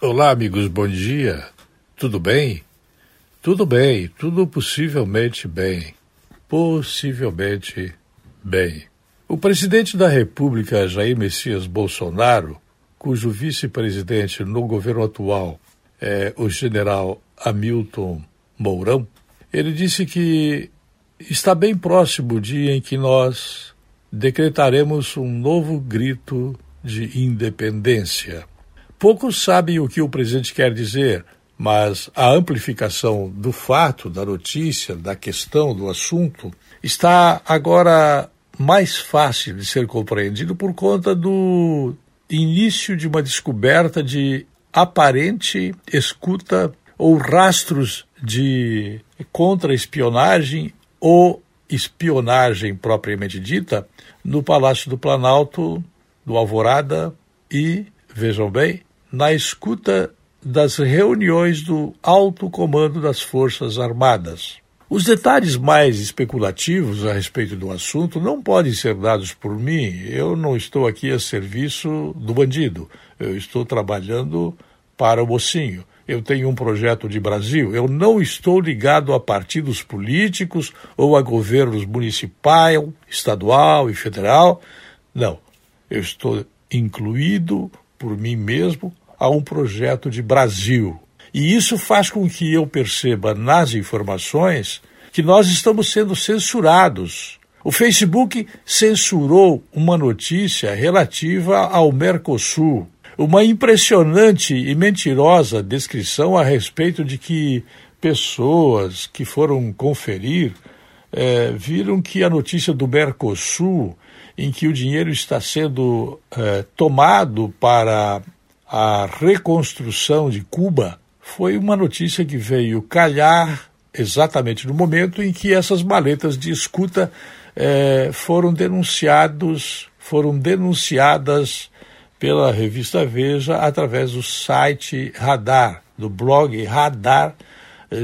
Olá, amigos, bom dia. Tudo bem? Tudo bem, tudo possivelmente bem. Possivelmente bem. O presidente da República, Jair Messias Bolsonaro, cujo vice-presidente no governo atual é o general Hamilton Mourão, ele disse que está bem próximo o dia em que nós decretaremos um novo grito de independência. Poucos sabem o que o presidente quer dizer, mas a amplificação do fato, da notícia, da questão, do assunto, está agora mais fácil de ser compreendido por conta do início de uma descoberta de aparente escuta ou rastros de contra-espionagem ou espionagem propriamente dita no Palácio do Planalto, do Alvorada e, vejam bem, na escuta das reuniões do alto comando das Forças Armadas. Os detalhes mais especulativos a respeito do assunto não podem ser dados por mim. Eu não estou aqui a serviço do bandido. Eu estou trabalhando para o mocinho. Eu tenho um projeto de Brasil. Eu não estou ligado a partidos políticos ou a governos municipal, estadual e federal. Não. Eu estou incluído por mim mesmo a um projeto de Brasil. E isso faz com que eu perceba nas informações que nós estamos sendo censurados. O Facebook censurou uma notícia relativa ao Mercosul, uma impressionante e mentirosa descrição a respeito de que pessoas que foram conferir é, viram que a notícia do Mercosul, em que o dinheiro está sendo é, tomado para a reconstrução de Cuba, foi uma notícia que veio calhar exatamente no momento em que essas maletas de escuta eh, foram denunciados, foram denunciadas pela revista Veja através do site Radar, do blog Radar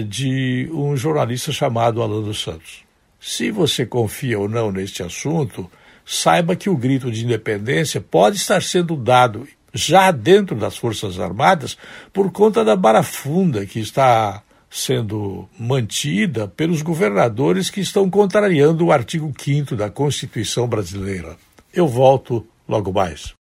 de um jornalista chamado Alan dos Santos. Se você confia ou não neste assunto, saiba que o grito de independência pode estar sendo dado já dentro das Forças Armadas por conta da barafunda que está sendo mantida pelos governadores que estão contrariando o artigo 5 da Constituição brasileira. Eu volto logo mais.